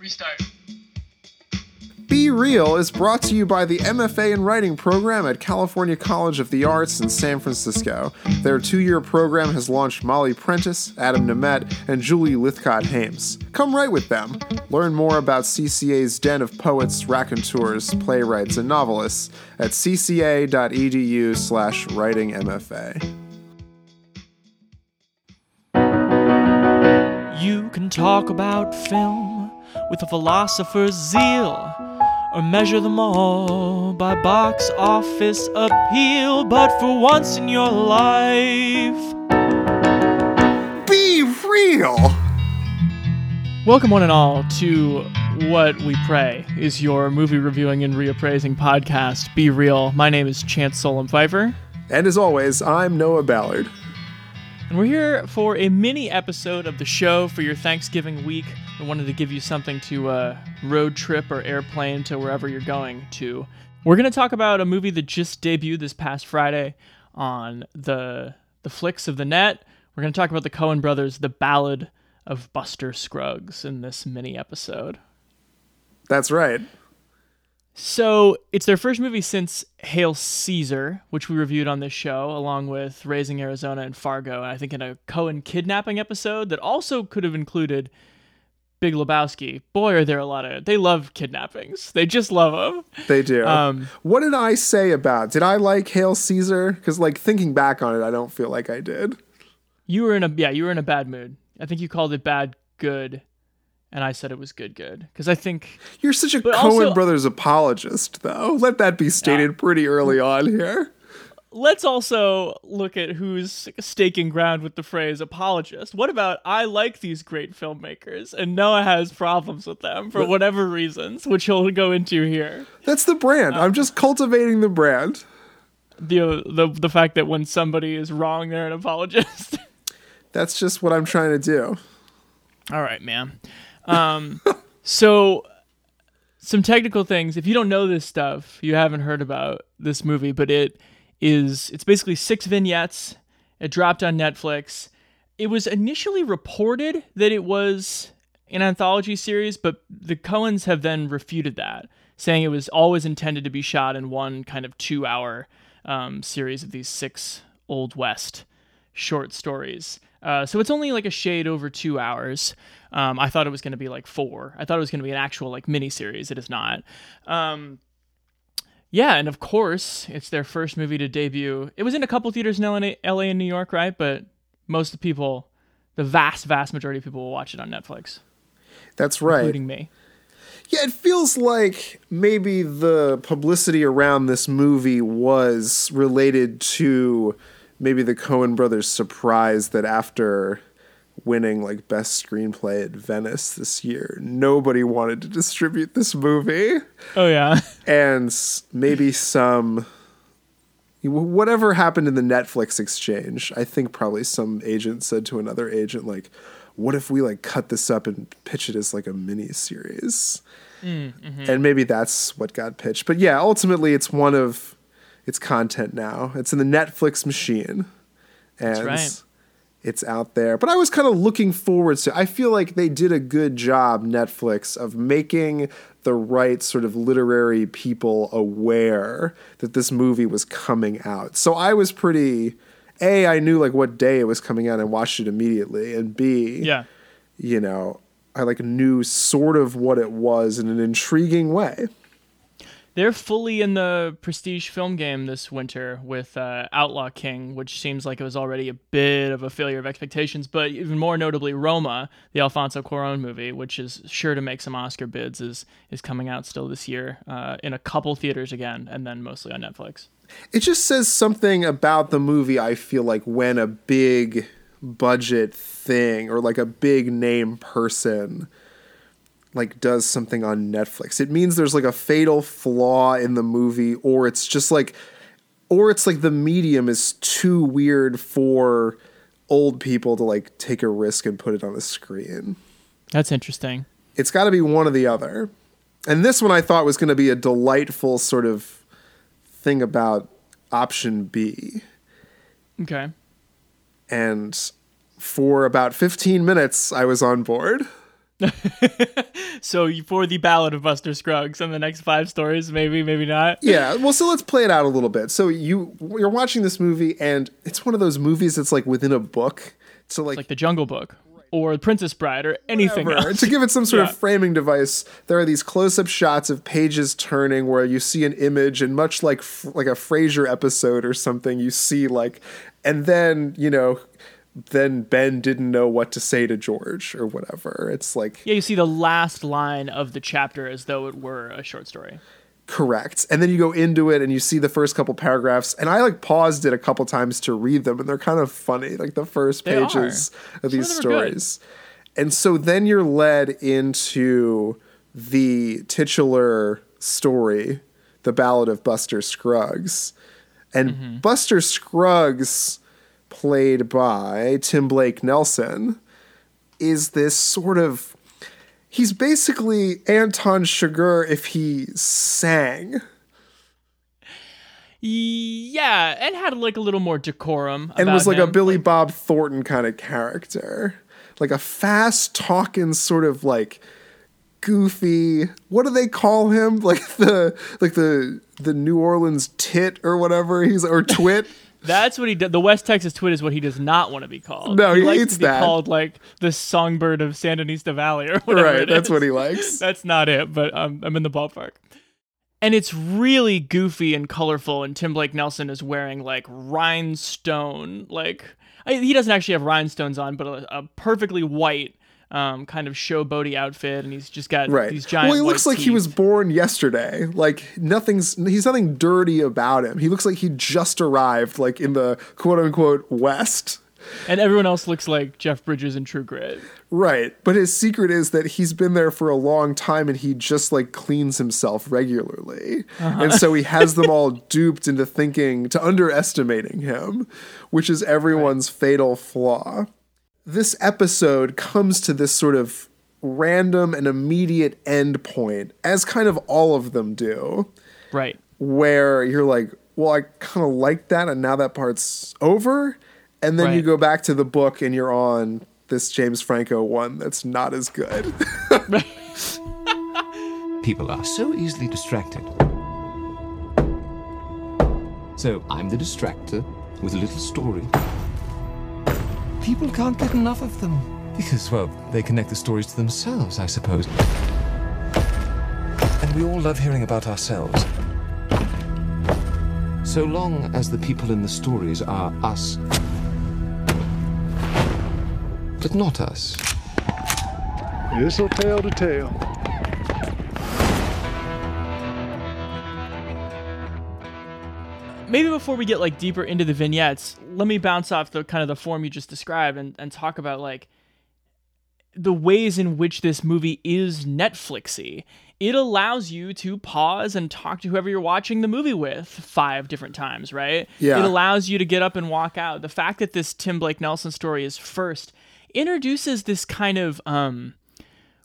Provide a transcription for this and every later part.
Restart. Be Real is brought to you by the MFA in Writing program at California College of the Arts in San Francisco. Their two year program has launched Molly Prentiss, Adam Nemett, and Julie Lythcott-Haims. Come write with them. Learn more about CCA's den of poets, raconteurs, playwrights, and novelists at cca.edu slash writingmfa. You can talk about film with a philosopher's zeal, or measure them all by box office appeal. But for once in your life, Be Real! welcome one and all to what we pray is your movie reviewing and reappraising podcast. Be real. My name is Chance Solem-Pfeifer. And as always, I'm Noah Ballard. And we're here for a mini episode of the show for your Thanksgiving week. We wanted to give you something to uh, road trip or airplane to wherever you're going to. We're going to talk about a movie that just debuted this past Friday on the the flicks of the net. We're going to talk about the Coen brothers, The Ballad of Buster Scruggs in this mini episode. That's right. So it's their first movie since Hail Caesar, which we reviewed on this show, along with Raising Arizona and Fargo, and I think in a Coen kidnapping episode that also could have included Big Lebowski. Boy, are there a lot of they love kidnappings. They just love them. They do. Um, what did I say about? Did I like Hail Caesar? Because like thinking back on it, I don't feel like I did. You were in a yeah, you were in a bad mood. I think you called it bad good, and I said it was good good because I think You're such a also- Brothers apologist, though. Let that be stated pretty early on here. Let's also look at who's staking ground with the phrase apologist. What about I like these great filmmakers and Noah has problems with them for whatever reasons, which he'll go into here. That's the brand. I'm just cultivating the brand. The the the fact that when somebody is wrong, they're an apologist. That's just what I'm trying to do. All right, man. Um, so some technical things. If you don't know this stuff, you haven't heard about this movie, but it is it's basically six vignettes. It dropped on Netflix. It was initially reported that it was an anthology series, but the Coens have then refuted that, saying it was always intended to be shot in one kind of two-hour um, series of these six Old West short stories. Uh, so it's only like a shade over two hours. Um, I thought it was going to be like four. I thought it was going to be an actual like mini series. It is not. Um, yeah, and of course, it's their first movie to debut. It was in a couple theaters in LA, LA and New York, right? But most of the people, the vast, vast majority of people will watch it on Netflix, That's right. including me. Yeah, it feels like maybe the publicity around this movie was related to maybe the Coen brothers' surprise that after winning like best screenplay at Venice this year, nobody wanted to distribute this movie. Oh yeah, and maybe some whatever happened in the Netflix exchange. I think probably some agent said to another agent like, "What if we like cut this up and pitch it as like a mini series?" Mm, and mm-hmm. maybe that's what got pitched. But yeah, ultimately it's one of its content now. It's in the Netflix machine. And right. It's out there. But I was kind of looking forward to I feel like they did a good job, Netflix, of making the right sort of literary people aware that this movie was coming out. So I was pretty A, I knew like what day it was coming out and watched it immediately. And B, yeah. you know, I like knew sort of what it was in an intriguing way. They're fully in the prestige film game this winter with uh, Outlaw King, which seems like it was already a bit of a failure of expectations. But even more notably, Roma, the Alfonso Cuarón movie, which is sure to make some Oscar bids, is is coming out still this year uh, in a couple theaters again, and then mostly on Netflix. It just says something about the movie, I feel like, when a big budget thing or like a big name person like does something on Netflix. It means there's like a fatal flaw in the movie or it's just like or it's like the medium is too weird for old people to like take a risk and put it on the screen. That's interesting. It's got to be one or the other. And this one I thought was going to be a delightful sort of thing about option B. Okay. And for about 15 minutes, I was on board. so for the Ballad of Buster Scruggs and the next five stories, maybe, maybe not. Yeah, well, so let's play it out a little bit. So you you're watching this movie, and it's one of those movies that's like within a book. So like, Like the Jungle Book or Princess Bride or anything to give it some sort Yeah. of framing device, there are these close-up shots of pages turning where you see an image, and much like like a Frasier episode or something, you see like, and then you know. Then Ben didn't know what to say to George or whatever. It's like Yeah, you see the last line of the chapter as though it were a short story. Correct. And then you go into it and you see the first couple paragraphs. And I like paused it a couple times to read them, and they're kind of funny, like the first They pages of these them are good. stories. And so then you're led into the titular story, The Ballad of Buster Scruggs. And Mm-hmm. Buster Scruggs, played by Tim Blake Nelson, is this sort of he's basically Anton Chigurh if he sang. Yeah, and had like a little more decorum. and was like a him. Billy Bob Thornton kind of character. Like a fast talking sort of like goofy what do they call him? Like the like the the New Orleans tit or whatever he's or twit. That's what he did. The West Texas Twit is what he does not want to be called. No, he likes hates to be that. called like the songbird of Sandinista Valley or whatever. right, that's what he likes. That's not it, but um, I'm in the ballpark. And it's really goofy and colorful, and Tim Blake Nelson is wearing like rhinestone, like I, he doesn't actually have rhinestones on, but a, a perfectly white um, kind of showboaty outfit, and he's just got Right. these giant. well, he looks like he was born yesterday. Like nothing's he's nothing dirty about him. He looks like he just arrived like in the quote unquote west. and everyone else looks like Jeff Bridges in True Grit. Right. But his secret is that he's been there for a long time and he just like cleans himself regularly. And so he has them all duped into thinking, to underestimating him, which is everyone's fatal flaw. This episode comes to this sort of random and immediate end point, as kind of all of them do, Right. where you're like, well, I kind of like that, and now that part's over. And then you go back to the book and you're on this James Franco one that's not as good. People are so easily distracted. So I'm the distractor with a little story. People can't get enough of them. Because, well, they connect the stories to themselves, I suppose. And we all love hearing about ourselves. So long as the people in the stories are us. But not us. This'll tell the tale. Maybe before we get like deeper into the vignettes, let me bounce off the kind of the form you just described and, and talk about like the ways in which this movie is Netflixy. It allows you to pause and talk to whoever you're watching the movie with five different times, right? Yeah. It allows you to get up and walk out. The fact that this Tim Blake Nelson story is first introduces this kind of um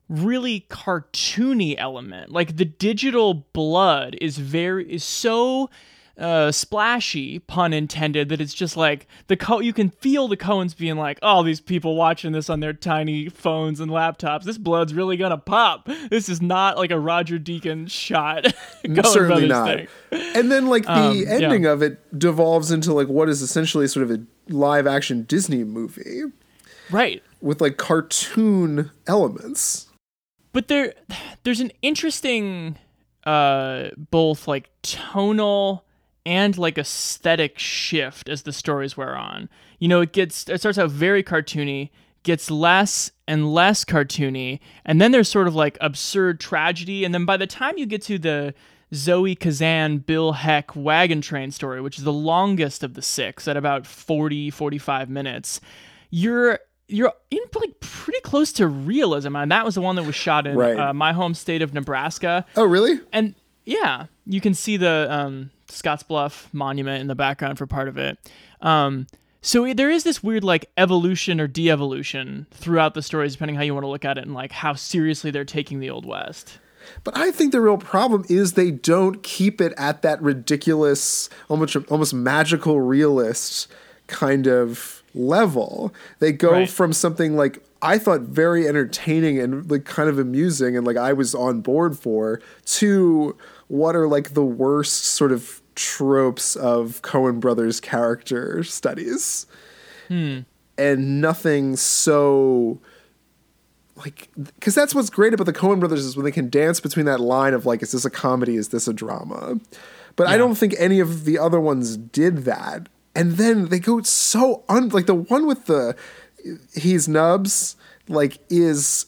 really cartoony element. Like the digital blood is very is so uh splashy pun intended that it's just like the co you can feel the Coens being like oh these people watching this on their tiny phones and laptops this blood's really gonna pop this is not like a Roger Deakins shot Certainly not. thing. And then like the Um, yeah. ending of it devolves into like what is essentially sort of a live action Disney movie right with like cartoon elements. but there there's an interesting uh both like tonal and like aesthetic shift as the stories wear on you know it gets it starts out very cartoony gets less and less cartoony and then there's sort of like absurd tragedy and then by the time you get to the Zoe Kazan Bill Heck wagon train story which is the longest of the six at about 40 45 minutes you're you're in like pretty close to realism and that was the one that was shot in Right. uh, my home state of Nebraska Oh, really? and yeah, you can see the um, Scottsbluff monument in the background for part of it. Um, so there is this weird like evolution or de-evolution throughout the stories, depending how you want to look at it, and like how seriously they're taking the old west. But I think the real problem is they don't keep it at that ridiculous, almost almost magical realist kind of level. They go Right. from something like I thought very entertaining and like kind of amusing and like I was on board for to what are like the worst sort of tropes of Coen brothers character studies. Hmm. And nothing so like because that's what's great about the Coen brothers is when they can dance between that line of like is this a comedy is this a drama? But I don't think any of the other ones did that. And then they go so un like the one with the he's nubs like is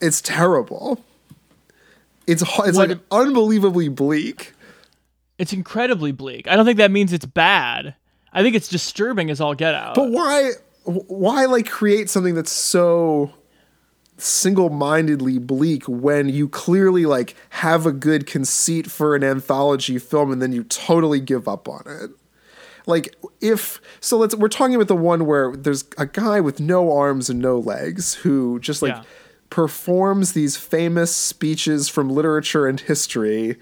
it's terrible it's it's What- like unbelievably bleak It's incredibly bleak. I don't think that means it's bad. I think it's disturbing as all get out. But why why like create something that's so single-mindedly bleak when you clearly like have a good conceit for an anthology film and then you totally give up on it? Like if so let's we're talking about the one where there's a guy with no arms and no legs who just like Yeah. Performs these famous speeches from literature and history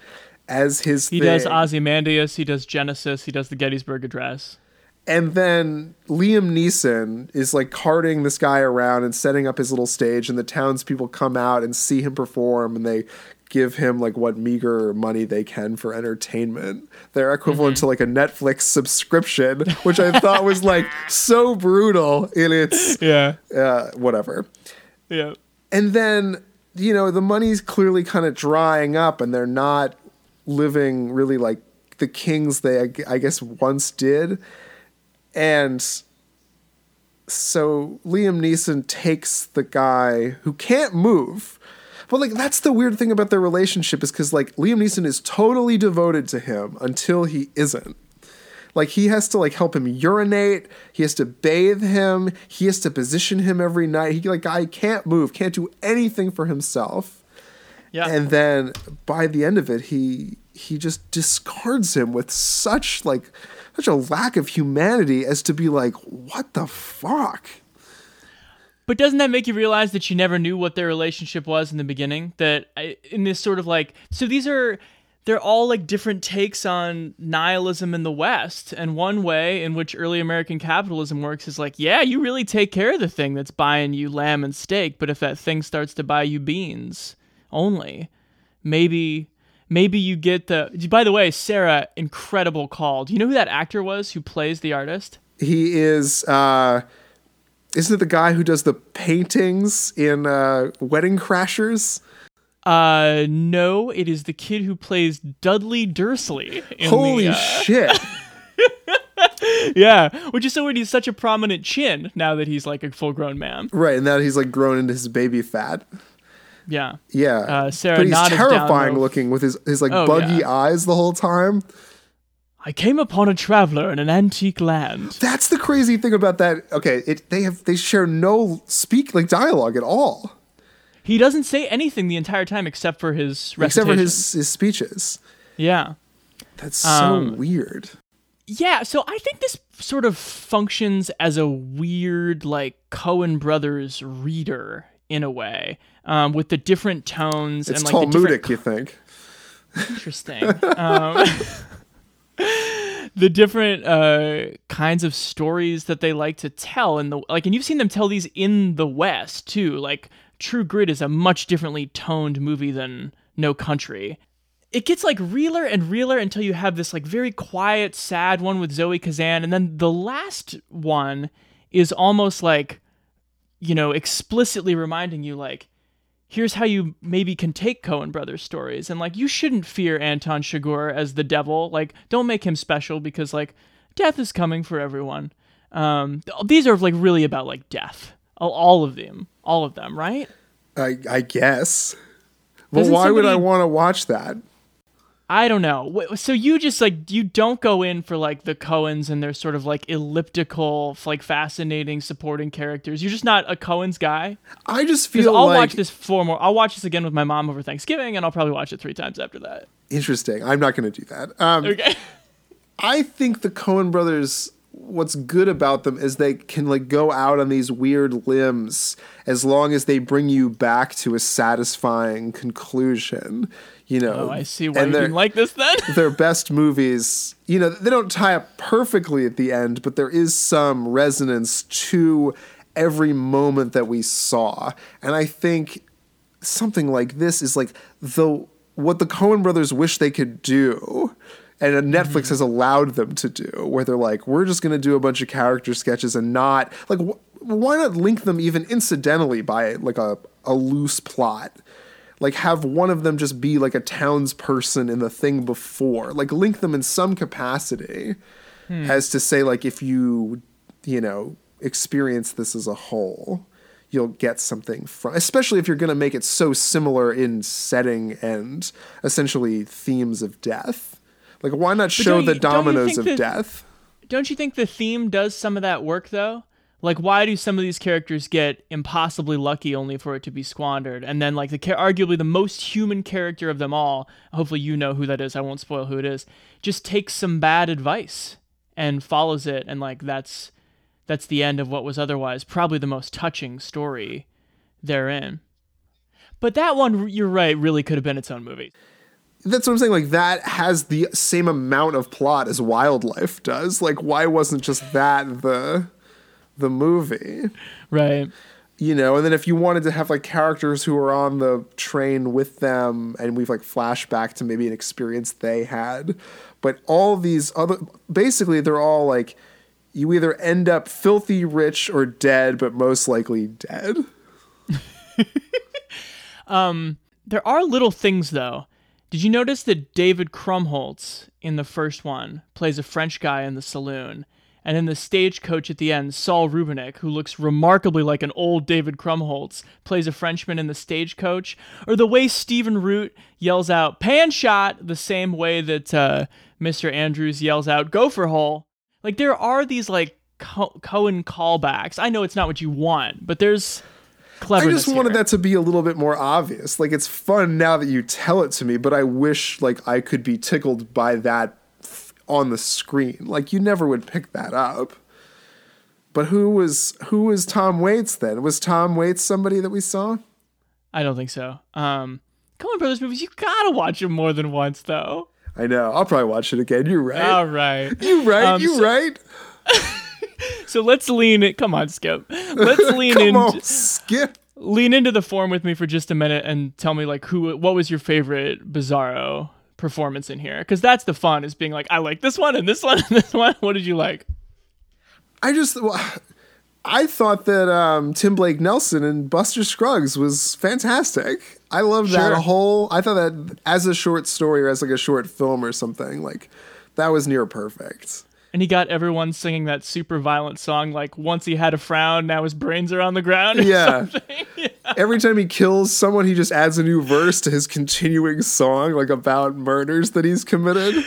as his he thing. does Ozymandias, he does Genesis, he does the Gettysburg Address. And then Liam Neeson is like carting this guy around and setting up his little stage, and the townspeople come out and see him perform, and they give him like what meager money they can for entertainment. They're equivalent to like a Netflix subscription, which I thought was like so brutal in its Yeah. uh, whatever. Yeah. And then, you know, the money's clearly kind of drying up and they're not living really like the kings they, I guess, once did. And so Liam Neeson takes the guy who can't move. But like that's the weird thing about their relationship is because like Liam Neeson is totally devoted to him until he isn't. Like he has to like help him urinate. He has to bathe him. He has to position him every night. He like I can't move, can't do anything for himself. Yeah. And then by the end of it, he he just discards him with such like such a lack of humanity as to be like, what the fuck? But doesn't that make you realize that you never knew what their relationship was in the beginning? That I, in this sort of like, so these are, they're all like different takes on nihilism in the West. And one way in which early American capitalism works is like, yeah, you really take care of the thing that's buying you lamb and steak. But if that thing starts to buy you beans only, maybe. Maybe you get the. By the way, Sarah, incredible call. Do you know who that actor was who plays the artist? He is uh isn't it the guy who does the paintings in uh Wedding Crashers? Uh, no, it is the kid who plays Dudley Dursley. in Holy the, uh, shit. yeah, which is so weird. He's such a prominent chin now that he's like a full-grown man. right, and now he's like grown into his baby fat. Yeah, Yeah. Uh, Sarah but he's terrifying looking with his, his like Oh, buggy yeah. eyes the whole time. I came upon a traveler in an antique land. That's the crazy thing about that. Okay, it they have they share no speak like dialogue at all. He doesn't say anything the entire time except for his recitation. Except for his his speeches. yeah. That's so Um, weird. Yeah, so I think this sort of functions as a weird, like Coen Brothers reader in a way, um, with the different tones It's and like the different you think. interesting. um, the different uh, kinds of stories that they like to tell, and the like, and you've seen them tell these in the West too. Like True Grit is a much differently toned movie than No Country. It gets like realer and realer until you have this like very quiet, sad one with Zoe Kazan, and then the last one is almost like, you know, explicitly reminding you like, here's how you maybe can take Coen Brothers stories. And like, you shouldn't fear Anton Chigurh as the devil. Like, don't make him special because like, death is coming for everyone. Um, these are like really about like death. All, all of them, all of them, right? I I guess. Well, Doesn't why would I want to watch that? I don't know. So you just like you don't go in for like the Coens and their sort of like elliptical, like fascinating supporting characters. You're just not a Coen's guy. I just feel I'll like watch this four more. I'll watch this again with my mom over Thanksgiving, and I'll probably watch it three times after that. interesting. I'm not going to do that. Um, Okay. I think the Cohen brothers what's good about them is they can like go out on these weird limbs as long as they bring you back to a satisfying conclusion. You know, Oh, I see why and you they're- didn't like this then. their best movies, you know, they don't tie up perfectly at the end, but there is some resonance to every moment that we saw. And I think something like this is like the what the Coen brothers wish they could do and Netflix mm-hmm. has allowed them to do where they're like we're just going to do a bunch of character sketches and not like wh- why not link them even incidentally by like a a loose plot? Like have one of them just be like a townsperson in the thing before. Like link them in some capacity hmm. as to say like if you you know experience this as a whole you'll get something from especially if you're going to make it so similar in setting and essentially themes of death like why not show the you- you dominoes of that- death Don't you think the theme does some of that work though? Like, why do some of these characters get impossibly lucky only for it to be squandered? And then, like, the arguably the most human character of them all, hopefully you know who that is. I won't spoil who it is. Just takes some bad advice and follows it, and like that's that's the end of what was otherwise probably the most touching story therein. But that one, you're right, really could have been its own movie. That's what i'm saying like that has the same amount of plot as wildlife does like why wasn't just that the the movie Right. you know and then if you wanted to have like characters who are on the train with them and we've like flashback to maybe an experience they had but all these other basically they're all like you either end up filthy rich or dead but most likely dead um, There are little things though. Did you notice that David Krumholtz in the first one plays a French guy in the saloon? And in the stagecoach at the end, Saul Rubinek, who looks remarkably like an old David Krumholtz, plays a Frenchman in the stagecoach. Or the way Stephen Root yells out, pan shot, the same way that uh, Mr. Andrews yells out, gopher hole. Like, there are these, like, Co- Coen callbacks. I know it's not what you want, but there's I cleverness just wanted here. that to be a little bit more obvious. Like it's fun now that you tell it to me, but I wish like I could be tickled by that on the screen. Like you never would pick that up. But who was who was Tom Waits then? Was Tom Waits somebody that we saw? I don't think so. Um, Coen Brothers movies, you gotta watch them more than once, though. I know. I'll probably watch it again. You're right. All right. You're right. um, you so- right. So let's lean it. Come on, Skip. Let's lean Come into on, skip. lean into the form with me for just a minute and tell me like who, what was your favorite Bizarro performance in here? Because that's the fun is being like, I like this one and this one and this one. What did you like? I just well, I thought that um, Tim Blake Nelson and Buster Scruggs was fantastic. I loved Sure. that whole. I thought that as a short story or as like a short film or something, like that was near perfect. And he got everyone singing that super violent song like once he had a frown, now his brains are on the ground. Yeah. something. Every time he kills someone, he just adds a new verse to his continuing song, like about murders that he's committed.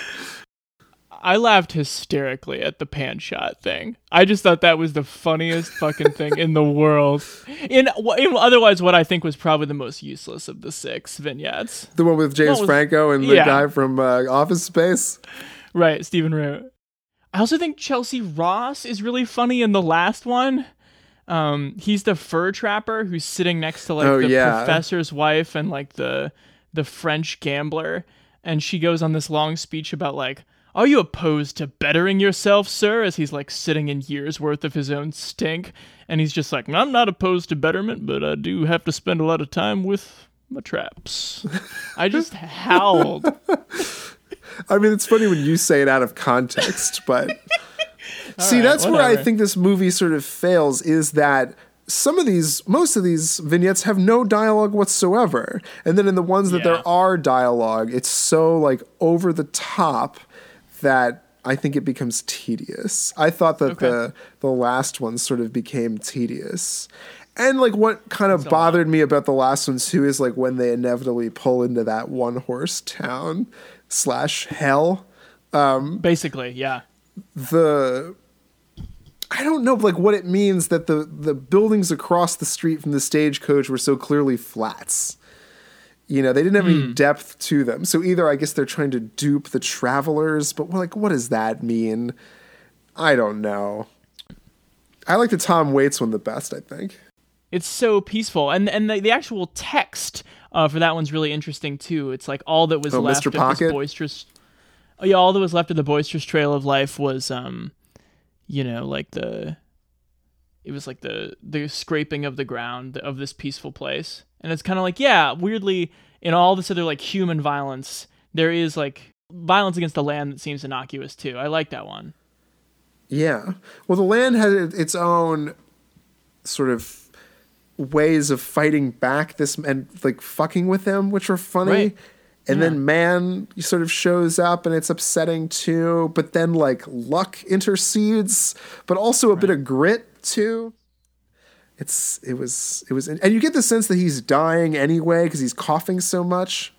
I laughed hysterically at the pan shot thing. I just thought that was the funniest fucking thing in the world. In, in otherwise, what I think was probably the most useless of the six vignettes. The one with James was- Franco and the Yeah. guy from uh, Office Space. Right, Stephen Root. I also think Chelcie Ross is really funny in the last one. Um, he's the fur trapper who's sitting next to like Oh, the yeah. professor's wife and like the the French gambler, and she goes on this long speech about like, "Are you opposed to bettering yourself, sir?" As he's like sitting in years worth of his own stink, and he's just like, "I'm not opposed to betterment, but I do have to spend a lot of time with my traps." I just howled. I mean, it's funny when you say it out of context, but see, right, that's where I think this movie sort of fails is that some of these, most of these vignettes have no dialogue whatsoever. And then in the ones that Yeah. there are dialogue, it's so like over the top that I think it becomes tedious. I thought that Okay. the the last one sort of became tedious. And like what kind of bothered me about the last one too is like when they inevitably pull into that one horse town slash hell. Um, Basically, yeah. The I don't know like what it means that the the buildings across the street from the stagecoach were so clearly flats. You know, they didn't have any hmm. depth to them. So either I guess they're trying to dupe the travelers, but like what does that mean? I don't know. I like the Tom Waits one the best, I think. It's so peaceful and and the, the actual text uh, for that one's really interesting too it's like all that was Oh, left Mr. of this boisterous oh yeah all that was left of the boisterous trail of life was um you know like the it was like the the scraping of the ground of this peaceful place. And it's kind of like, yeah, weirdly in all this other like human violence, there is like violence against the land that seems innocuous too. I like that one. Yeah. Well, the land had its own sort of ways of fighting back this and like fucking with them, which were funny. Right. And Yeah. then man sort of shows up and it's upsetting too. But then like luck intercedes, but also a bit of grit too. It's it was it was and you get the sense that he's dying anyway because he's coughing so much.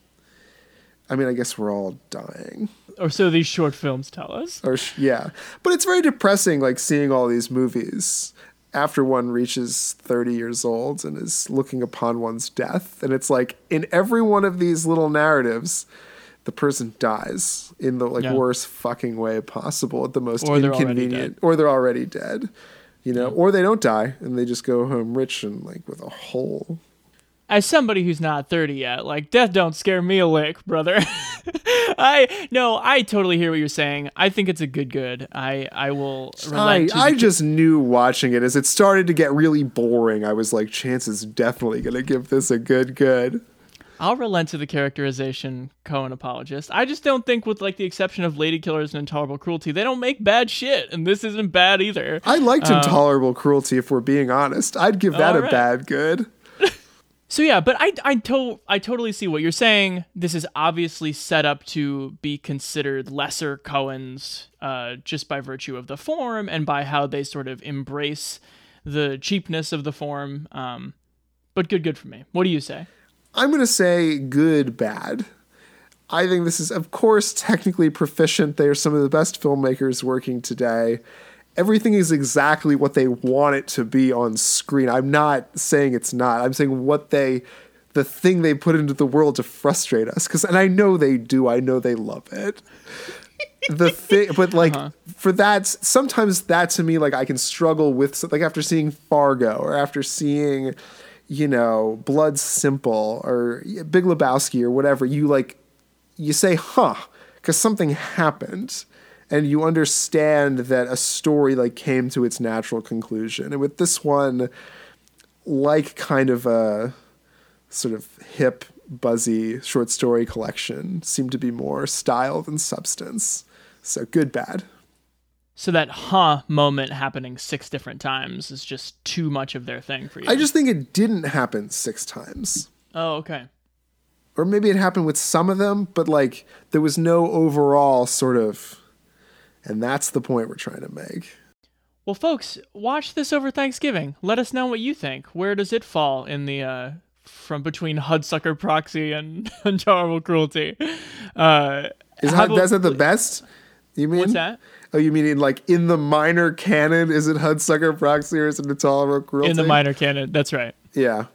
I mean, I guess we're all dying. Or so these short films tell us. Or yeah, but it's very depressing, like seeing all these movies after one reaches thirty years old and is looking upon one's death, and it's like in every one of these little narratives, the person dies in the like Yeah. worst fucking way possible, at the most Or inconvenient, or they're already dead, you know, or they don't die and they just go home rich and like with a hole. As somebody who's not 30 yet, like death don't scare me a lick, brother. I no, I totally hear what you're saying. I think it's a good good. I I will I, to I just knew watching it as it started to get really boring. I was like, Chance is definitely gonna give this a good good. I'll relent to the characterization Coen apologist. I just don't think with like the exception of Lady Killers and Intolerable Cruelty, they don't make bad shit and this isn't bad either. I liked um, Intolerable Cruelty, if we're being honest. I'd give that a Alright. bad good. So yeah, but I I to- I totally see what you're saying. This is obviously set up to be considered lesser Coen's uh, just by virtue of the form and by how they sort of embrace the cheapness of the form. Um, but good, good for me. What do you say? I'm to say good, bad. I think this is, of course, technically proficient. They are some of the best filmmakers working today. Everything is exactly what they want it to be on screen. I'm not saying it's not. I'm saying what they, the thing they put into the world to frustrate us. Because, and I know they do. I know they love it. the thing, but like uh-huh. for that, sometimes that to me, like I can struggle with, like after seeing Fargo or after seeing, you know, Blood Simple or Big Lebowski or whatever, you like, you say, huh, because something happened. And you understand that a story like came to its natural conclusion. And with this one, like kind of a sort of hip, buzzy short story collection, seemed to be more style than substance. So good, bad. So that huh moment happening six different times is just too much of their thing for you. I just think it didn't happen six times. oh okay. Or maybe it happened with some of them, but like there was no overall sort of. And that's the point we're trying to make. Well, folks, watch this over Thanksgiving. Let us know what you think. Where does it fall in the uh, from between Hudsucker Proxy and Intolerable Cruelty? Uh, Is that, that's that the best? You mean? What's that? Oh, you mean in like in the minor canon? Is it Hudsucker Proxy or is it Intolerable Cruelty? in the minor canon? That's right. Yeah.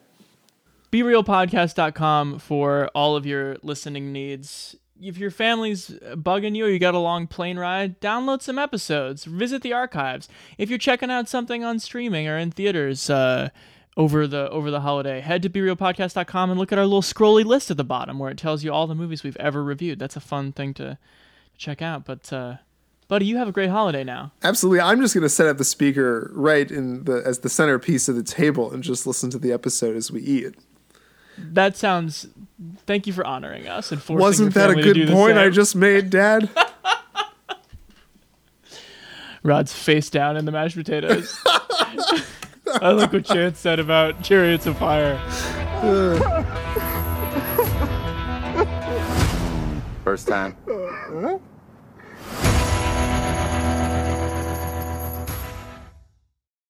BeRealPodcast.com for all of your listening needs. If your family's bugging you or you got a long plane ride, download some episodes. Visit the archives. If you're checking out something on streaming or in theaters uh, over the over the holiday, head to BeRealPodcast.com and look at our little scrolly list at the bottom where it tells you all the movies we've ever reviewed. That's a fun thing to check out. But uh, buddy, you have a great holiday now. Absolutely. I'm just to set up the speaker right in the as the centerpiece of the table and just listen to the episode as we eat. That sounds. Thank you for honoring us and forcing Wasn't that a family to do good point I just made, Dad? Rod's face down in the mashed potatoes. I like what Chance said about chariots of fire. First time.